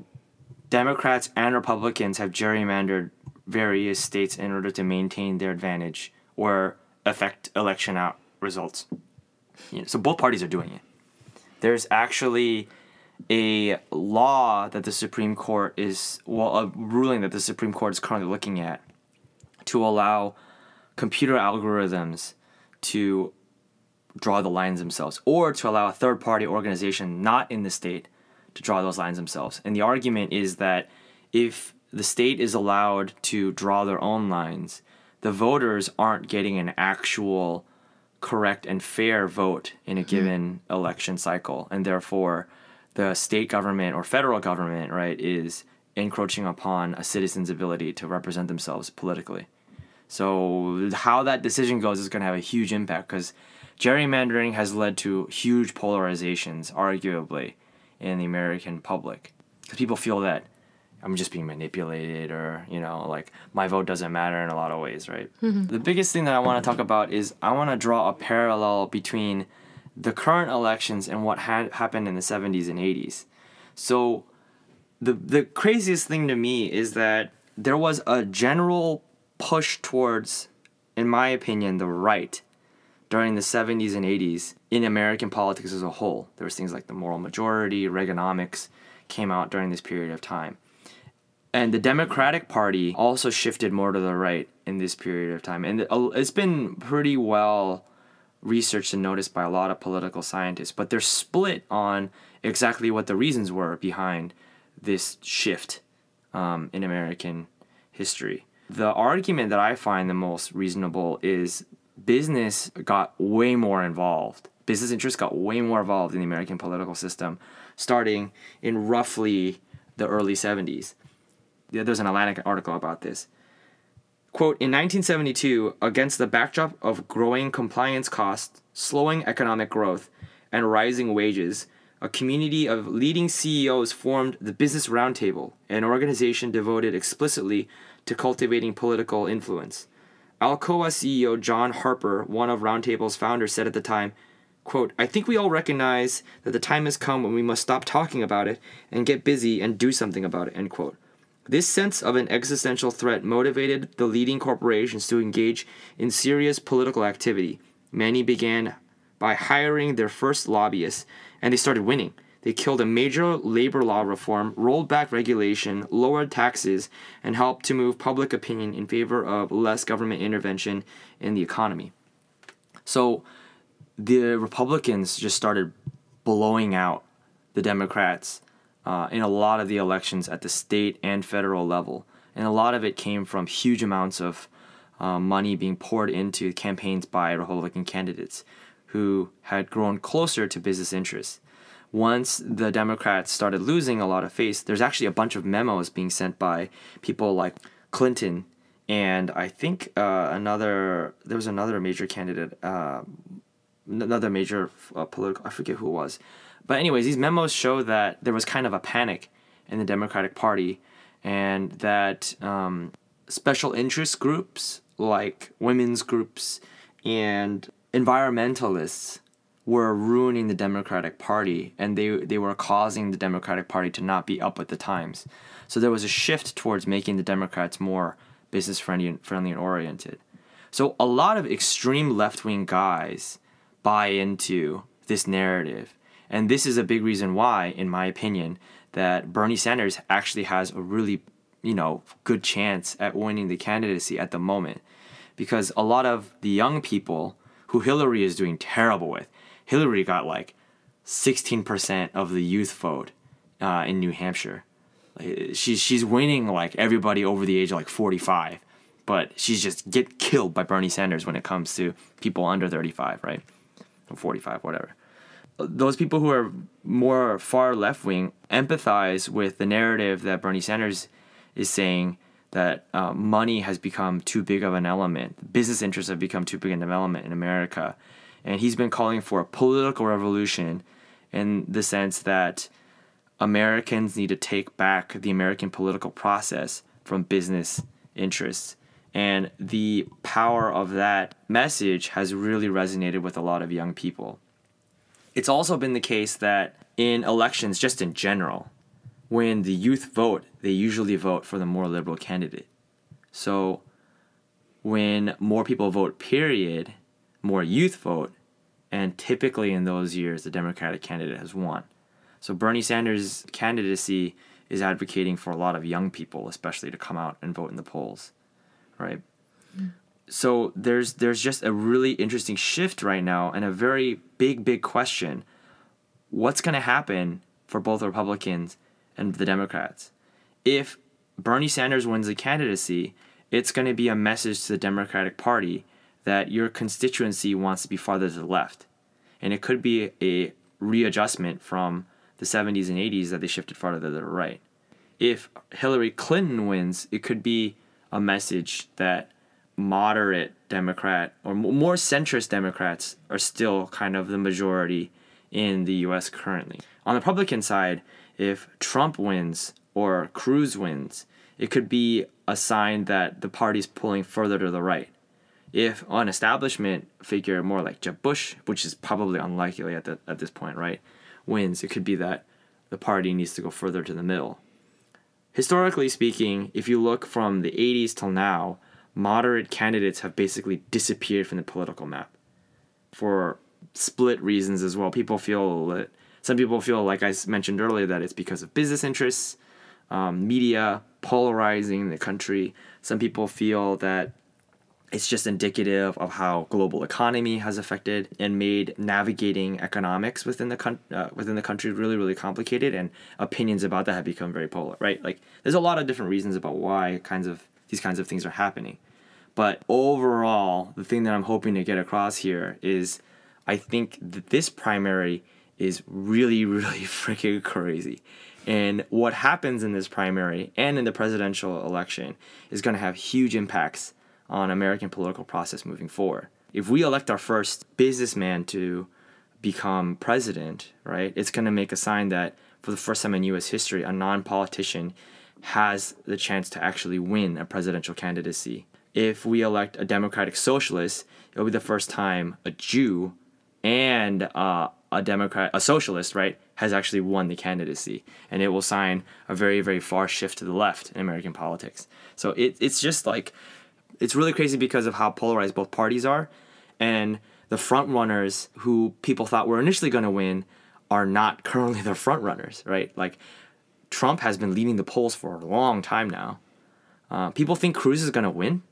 Democrats and Republicans have gerrymandered various states in order to maintain their advantage or affect election out results. You know, so both parties are doing it. There's actually a law that the Supreme Court is well a ruling that the Supreme Court is currently looking at to allow computer algorithms to draw the lines themselves or to allow a third party organization not in the state to draw those lines themselves. And the argument is that if the state is allowed to draw their own lines, the voters aren't getting an actual correct and fair vote in a hmm. given election cycle. And therefore the state government or federal government right is encroaching upon a citizen's ability to represent themselves politically so how that decision goes is going to have a huge impact because gerrymandering has led to huge polarizations arguably in the american public because people feel that I'm just being manipulated or, you know, like my vote doesn't matter in a lot of ways, right? Mm-hmm. The biggest thing that I want to talk about is I want to draw a parallel between the current elections and what had happened in the 70s and 80s. So the the craziest thing to me is that there was a general push towards in my opinion the right during the 70s and 80s in American politics as a whole. There was things like the moral majority, Reaganomics came out during this period of time. And the Democratic Party also shifted more to the right in this period of time. And it's been pretty well researched and noticed by a lot of political scientists, but they're split on exactly what the reasons were behind this shift um, in American history. The argument that I find the most reasonable is business got way more involved. Business interests got way more involved in the American political system starting in roughly the early 70s. There's an Atlantic article about this. Quote In 1972, against the backdrop of growing compliance costs, slowing economic growth, and rising wages, a community of leading CEOs formed the Business Roundtable, an organization devoted explicitly to cultivating political influence. Alcoa CEO John Harper, one of Roundtable's founders, said at the time, quote, I think we all recognize that the time has come when we must stop talking about it and get busy and do something about it, end quote. This sense of an existential threat motivated the leading corporations to engage in serious political activity. Many began by hiring their first lobbyists, and they started winning. They killed a major labor law reform, rolled back regulation, lowered taxes, and helped to move public opinion in favor of less government intervention in the economy. So the Republicans just started blowing out the Democrats uh, in a lot of the elections at the state and federal level. And a lot of it came from huge amounts of uh, money being poured into campaigns by Republican candidates who had grown closer to business interests once the Democrats started losing a lot of face, there's actually a bunch of memos being sent by people like Clinton and I think uh, another there was another major candidate, uh, another major uh, political I forget who it was, but anyways, these memos show that there was kind of a panic in the Democratic Party, and that um, special interest groups like women's groups and environmentalists were ruining the Democratic Party and they, they were causing the Democratic Party to not be up with the times. So there was a shift towards making the Democrats more business friendly and, friendly and oriented. So a lot of extreme left wing guys buy into this narrative. And this is a big reason why, in my opinion, that Bernie Sanders actually has a really, you know, good chance at winning the candidacy at the moment. Because a lot of the young people who Hillary is doing terrible with, Hillary got like 16% of the youth vote uh, in New Hampshire. she's she's winning like everybody over the age of like 45, but she's just get killed by Bernie Sanders when it comes to people under 35, right? Or 45, whatever. Those people who are more far left wing empathize with the narrative that Bernie Sanders is saying that uh, money has become too big of an element. Business interests have become too big an element in America and he's been calling for a political revolution in the sense that Americans need to take back the American political process from business interests. And the power of that message has really resonated with a lot of young people. It's also been the case that in elections, just in general, when the youth vote, they usually vote for the more liberal candidate. So when more people vote, period, more youth vote, and typically in those years, the Democratic candidate has won. So Bernie Sanders' candidacy is advocating for a lot of young people, especially to come out and vote in the polls, right? Mm. So there's there's just a really interesting shift right now, and a very big big question: What's going to happen for both Republicans and the Democrats if Bernie Sanders wins the candidacy? It's going to be a message to the Democratic Party that your constituency wants to be farther to the left. And it could be a readjustment from the 70s and 80s that they shifted farther to the right. If Hillary Clinton wins, it could be a message that moderate Democrat or more centrist Democrats are still kind of the majority in the US currently. On the Republican side, if Trump wins or Cruz wins, it could be a sign that the party's pulling further to the right if an establishment figure more like Jeb Bush, which is probably unlikely at the, at this point, right, wins, it could be that the party needs to go further to the middle. Historically speaking, if you look from the 80s till now, moderate candidates have basically disappeared from the political map for split reasons as well. People feel that some people feel like I mentioned earlier that it's because of business interests, um, media polarizing the country. Some people feel that it's just indicative of how global economy has affected and made navigating economics within the coun- uh, within the country really really complicated and opinions about that have become very polar right? Like there's a lot of different reasons about why kinds of these kinds of things are happening. But overall the thing that i'm hoping to get across here is i think that this primary is really really freaking crazy. And what happens in this primary and in the presidential election is going to have huge impacts on American political process moving forward. If we elect our first businessman to become president, right, it's going to make a sign that for the first time in U.S. history, a non-politician has the chance to actually win a presidential candidacy. If we elect a Democratic Socialist, it'll be the first time a Jew and uh, a Democrat, a socialist, right, has actually won the candidacy, and it will sign a very, very far shift to the left in American politics. So it, it's just like it's really crazy because of how polarized both parties are and the front runners who people thought were initially going to win are not currently the front runners right? Like trump has been leading the polls for a long time now. Uh, people think cruz is going to win.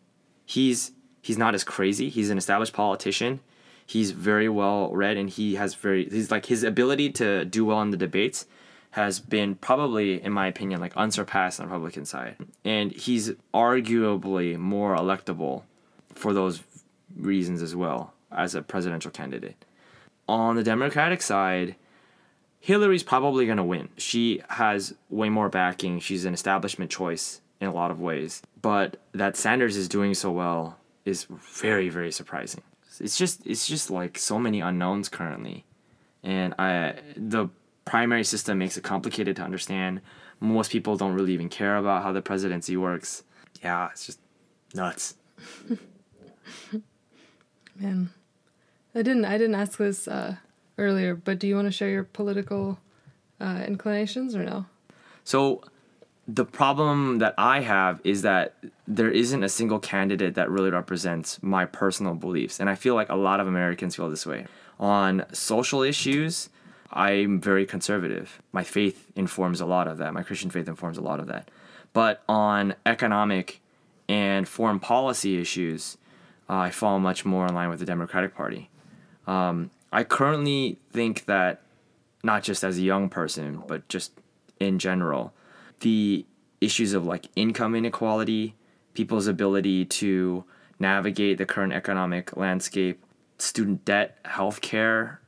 He's he's not as crazy. He's an established politician. He's very well read and he has very he's like his ability to do well in the debates has been probably, in my opinion, like unsurpassed on the Republican side. And he's arguably more electable for those reasons as well as a presidential candidate. On the Democratic side, Hillary's probably going to win. She has way more backing. She's an establishment choice in a lot of ways. But that Sanders is doing so well is very, very surprising. It's just it's just like so many unknowns currently. And I the primary system makes it complicated to understand. Most people don't really even care about how the presidency works. Yeah, it's just nuts. Man, I didn't. I didn't ask this uh, earlier, but do you want to share your political uh, inclinations or no? So the problem that I have is that there isn't a single candidate that really represents my personal beliefs. And I feel like a lot of Americans feel this way. On social issues, I'm very conservative. My faith informs a lot of that. My Christian faith informs a lot of that. But on economic and foreign policy issues, uh, I fall much more in line with the Democratic Party. Um, I currently think that, not just as a young person, but just in general, the issues of like income inequality, people's ability to navigate the current economic landscape, student debt, healthcare,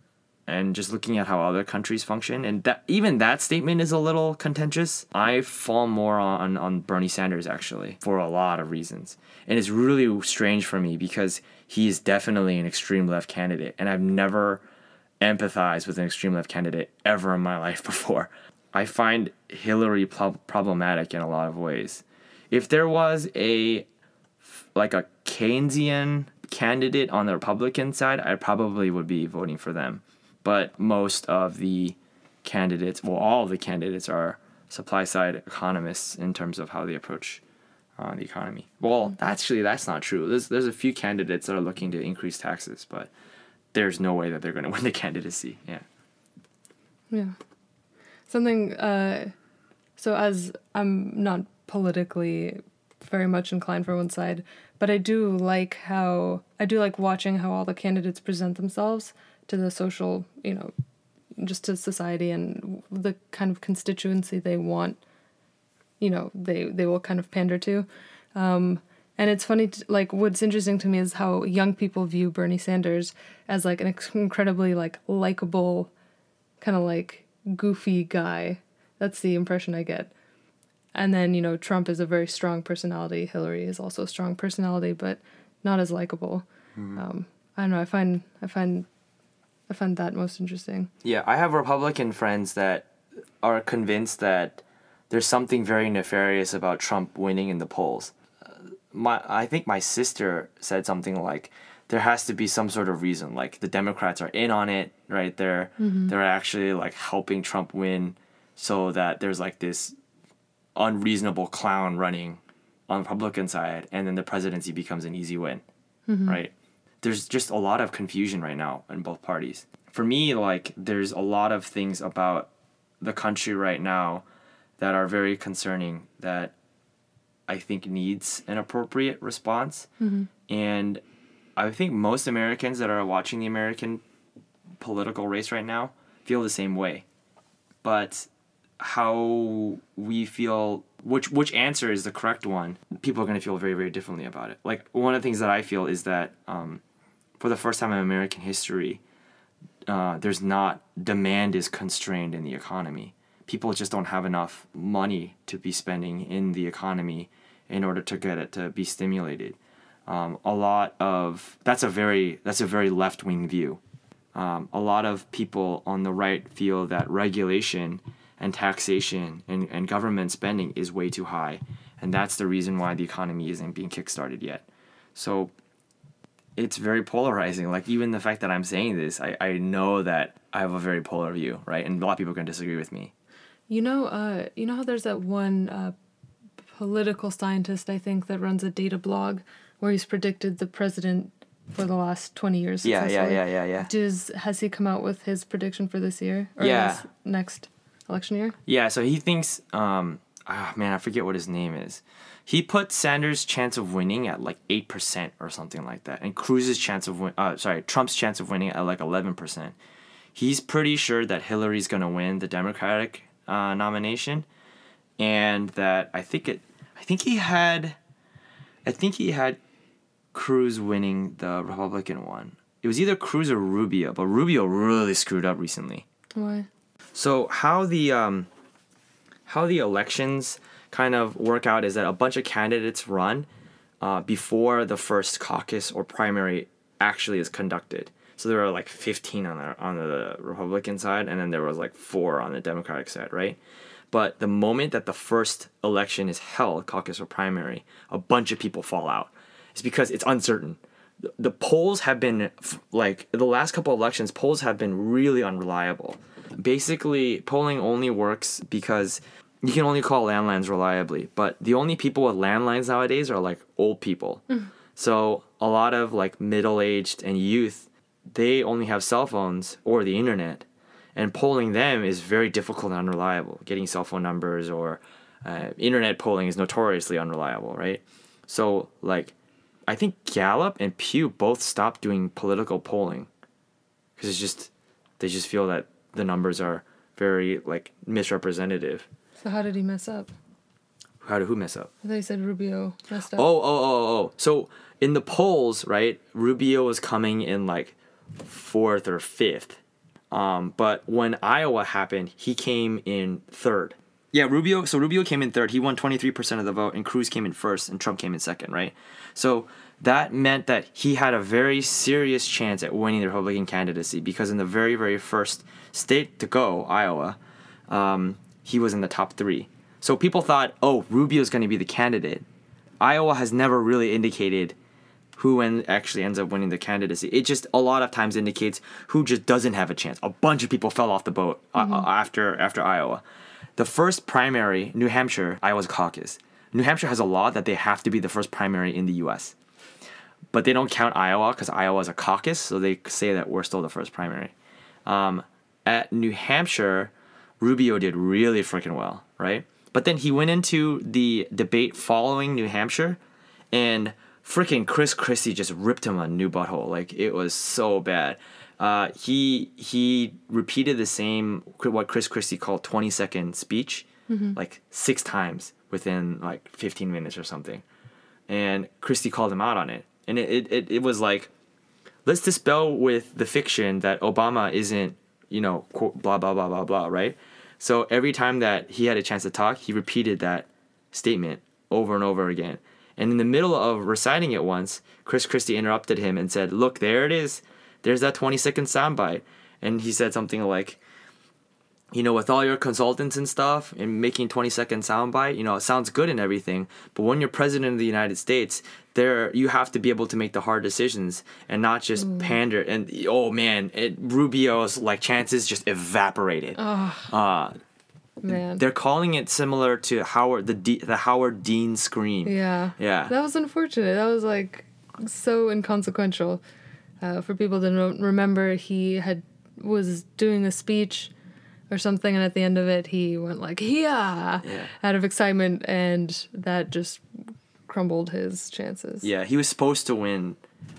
and just looking at how other countries function. And that even that statement is a little contentious. I fall more on on bernie sanders actually for a lot of reasons. And it's really strange for me because he is definitely an extreme left candidate. And i've never empathized with an extreme left candidate ever in my life before. I find hillary prob- problematic in a lot of ways. If there was a like a keynesian candidate on the republican side i probably would be voting for them but most of the candidates, well, all of the candidates are supply side economists in terms of how they approach uh, the economy. Well, actually, that's not true. There's there's a few candidates that are looking to increase taxes, but there's no way that they're going to win the candidacy. Yeah. Yeah. Something, uh, so as I'm not politically very much inclined for one side, but I do like how, I do like watching how all the candidates present themselves to the social, you know, just to society and the kind of constituency they want, you know, they, they will kind of pander to. Um, and it's funny, to, like, what's interesting to me is how young people view Bernie Sanders as like an incredibly like likable, kind of like goofy guy. That's the impression I get. And then, you know, Trump is a very strong personality. Hillary is also a strong personality, but not as likable. Um, I don't know. I find I find I find that most interesting. Yeah, I have Republican friends that are convinced that there's something very nefarious about Trump winning in the polls. Uh, my I think my sister said something like there has to be some sort of reason like the Democrats are in on it, right? They're they're actually like helping Trump win so that there's like this unreasonable clown running on the Republican side and then the presidency becomes an easy win. Right? There's just a lot of confusion right now in both parties. For me, like there's a lot of things about the country right now that are very concerning that I think needs an appropriate response. And I think most Americans that are watching the American political race right now feel the same way. But how we feel which which answer is the correct one, people are going to feel very very differently about it. Like one of the things that I feel is that um, for the first time in American history, uh, there's not demand is constrained in the economy. People just don't have enough money to be spending in the economy in order to get it to be stimulated. Um, a lot of that's a very that's a very left wing view. Um, a lot of people on the right feel that regulation and taxation and, and government spending is way too high, and that's the reason why the economy isn't being kickstarted yet. So it's very polarizing. Like even the fact that I'm saying this, I, I know that I have a very polar view, right? And a lot of people can disagree with me. You know, uh, you know how there's that one uh, political scientist I think that runs a data blog where he's predicted the president for the last twenty years. Yeah, yeah, yeah, yeah, yeah. Does has he come out with his prediction for this year or Yeah. this next election year? Yeah, so he thinks, um, ah, man, I forget what his name is. He put Sanders' chance of winning at like eight percent or something like that, and Cruz's chance of win, uh, sorry, Trump's chance of winning at like eleven percent. He's pretty sure that Hillary's gonna win the Democratic uh, nomination, and that I think it, I think he had, I think he had Cruz winning the Republican one. It was either Cruz or Rubio, but Rubio really screwed up recently. Why? So how the um, how the elections kind of work out is that a bunch of candidates run uh, before the first caucus or primary actually is conducted. So there are like 15 on the on the Republican side, and then there was like four on the Democratic side, right? But the moment that the first election is held, caucus or primary, a bunch of people fall out. It's because it's uncertain. The- The polls have been like the last couple elections, polls have been really unreliable. Basically, polling only works because you can only call landlines reliably, but the only people with landlines nowadays are like old people. So a lot of like middle-aged and youth, they only have cell phones or the internet, and polling them is very difficult and unreliable. Getting cell phone numbers or uh, internet polling is notoriously unreliable, right? So like, I think Gallup and Pew both stopped doing political polling because it's just they just feel that the numbers are very like misrepresentative. So how did he mess up? How did who mess up? They said Rubio messed up. Oh, oh, oh, oh. So in the polls, right, Rubio was coming in like fourth or fifth. Um, but when Iowa happened, he came in third. Yeah, Rubio. So Rubio came in third. He won twenty three percent of the vote, and Cruz came in first, and Trump came in second. Right. So that meant that he had a very serious chance at winning the Republican candidacy because in the very very first state to go, Iowa, um, he was in the top three. So people thought, oh, Rubio's going to be the candidate. Iowa has never really indicated who en- actually ends up winning the candidacy. It just a lot of times indicates who just doesn't have a chance. A bunch of people fell off the boat uh, uh, after after Iowa. The first primary, New Hampshire, Iowa's caucus. New Hampshire has a law that they have to be the first primary in the U.S. But they don't count Iowa because Iowa is a caucus, so they say that we're still the first primary. Um, at New Hampshire, Rubio did really freaking well, right? But then he went into the debate following New Hampshire, and freaking Chris Christie just ripped him a new butthole. Like it was so bad. Uh, he he repeated the same what Chris Christie called twenty second speech, like six times within like fifteen minutes or something, and Christie called him out on it, and it it, it, it was like let's dispel with the fiction that Obama isn't, you know, blah, blah, blah, blah, blah, right? So every time that he had a chance to talk, he repeated that statement over and over again. And in the middle of reciting it once, Chris Christie interrupted him and said, Look, there it is. There's that 20 second soundbite. And he said something like, you know, with all your consultants and stuff and making 20 second soundbite, you know, it sounds good and everything. But when you're president of the United States, there you have to be able to make the hard decisions and not just pander. And oh man, it, Rubio's like chances just evaporated. Uh, Man. they're calling it similar to Howard the D, the Howard Dean scream. Yeah. Yeah. That was unfortunate. That was like so inconsequential. Uh, for people that don't remember, he had was doing a speech or something, and at the end of it, he went like "yeah" Yeah. out of excitement, and that just crumbled his chances. Yeah, he was supposed to win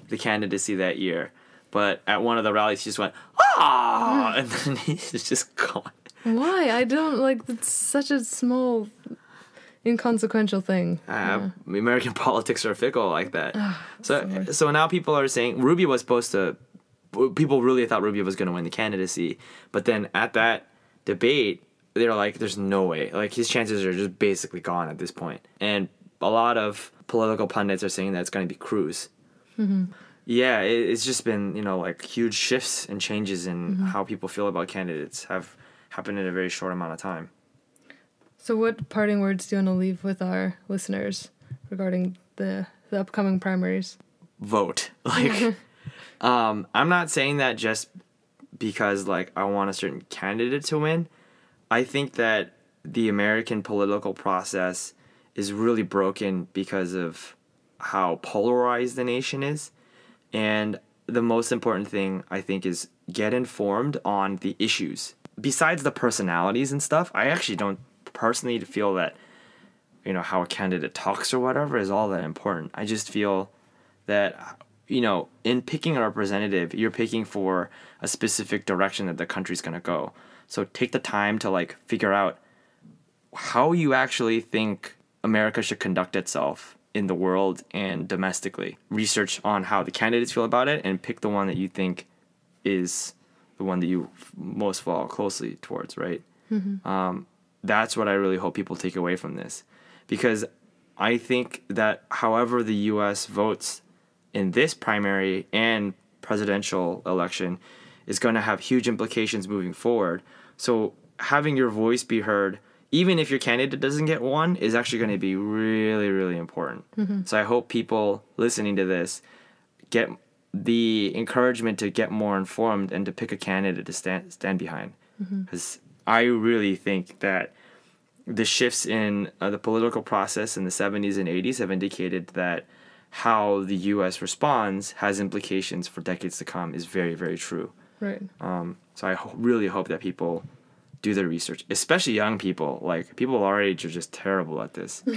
the candidacy that year, but at one of the rallies, he just went ah, and then he's just gone. Why? I don't like. It's such a small, inconsequential thing. Uh, American politics are fickle like that. so so now people are saying Rubio was supposed to. People really thought Rubio was going to win the candidacy, but then at that debate, they're like, "There's no way." Like his chances are just basically gone at this point. And a lot of political pundits are saying that it's going to be Cruz. Yeah, it, it's just been you know like huge shifts and changes in how people feel about candidates have happened in a very short amount of time. So, what parting words do you want to leave with our listeners regarding the the upcoming primaries? vote. Like, um, I'm not saying that just because like I want a certain candidate to win. I think that the American political process is really broken because of how polarized the nation is, and the most important thing I think is get informed on the issues. Besides the personalities and stuff, I actually don't personally feel that you know how a candidate talks or whatever is all that important. I just feel that you know in picking a representative you're picking for a specific direction that the country's going to go. So take the time to like figure out how you actually think america should conduct itself in the world and domestically. Research on how the candidates feel about it and pick the one that you think is the one that you f- most fall closely towards right? Um, that's what i really hope people take away from this. Because I think that however the US votes in this primary and presidential election is going to have huge implications moving forward. So having your voice be heard even if your candidate doesn't get one is actually going to be really really important. So I hope people listening to this get the encouragement to get more informed and to pick a candidate to stand stand behind because I really think that the shifts in uh, the political process in the 70s and 80s have indicated that how the US responds has implications for decades to come is very very true. Right. Um, so I ho- really hope that people do their research, especially young people. Like people our age are just terrible at this.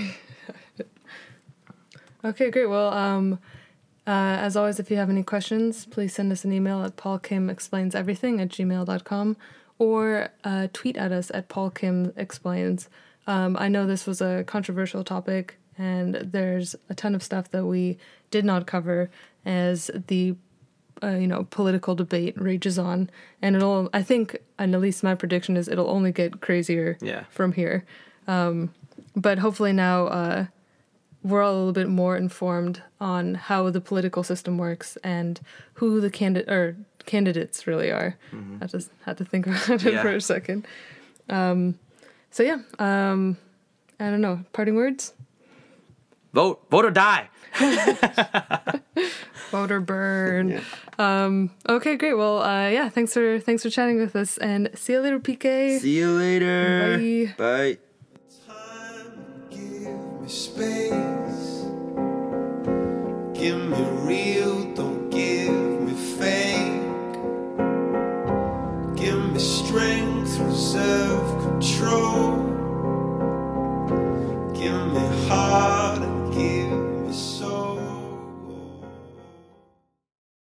Okay, great. Well, um, uh, as always, if you have any questions, please send us an email at paulkimexplaineseverything at gmail.com or uh, tweet at us at paulkimexplains. Um, I know this was a controversial topic, and there's a ton of stuff that we did not cover as the uh, you know political debate rages on, and it'll. I think, and at least my prediction is, it'll only get crazier Yeah. from here. Um, but hopefully now. Uh, we're all a little bit more informed on how the political system works and who the candidate or candidates really are. I just had to think about it Yeah. for a second. Um, so yeah, um, I don't know. Parting words. vote, vote or die. Motor burn. Yeah. Um, okay, great. Well, uh, yeah, thanks for thanks for chatting with us, and see you later, PK. See you later. Bye. Bye. Space. Give me real, don't give me fake. Give me strength control. Give me heart.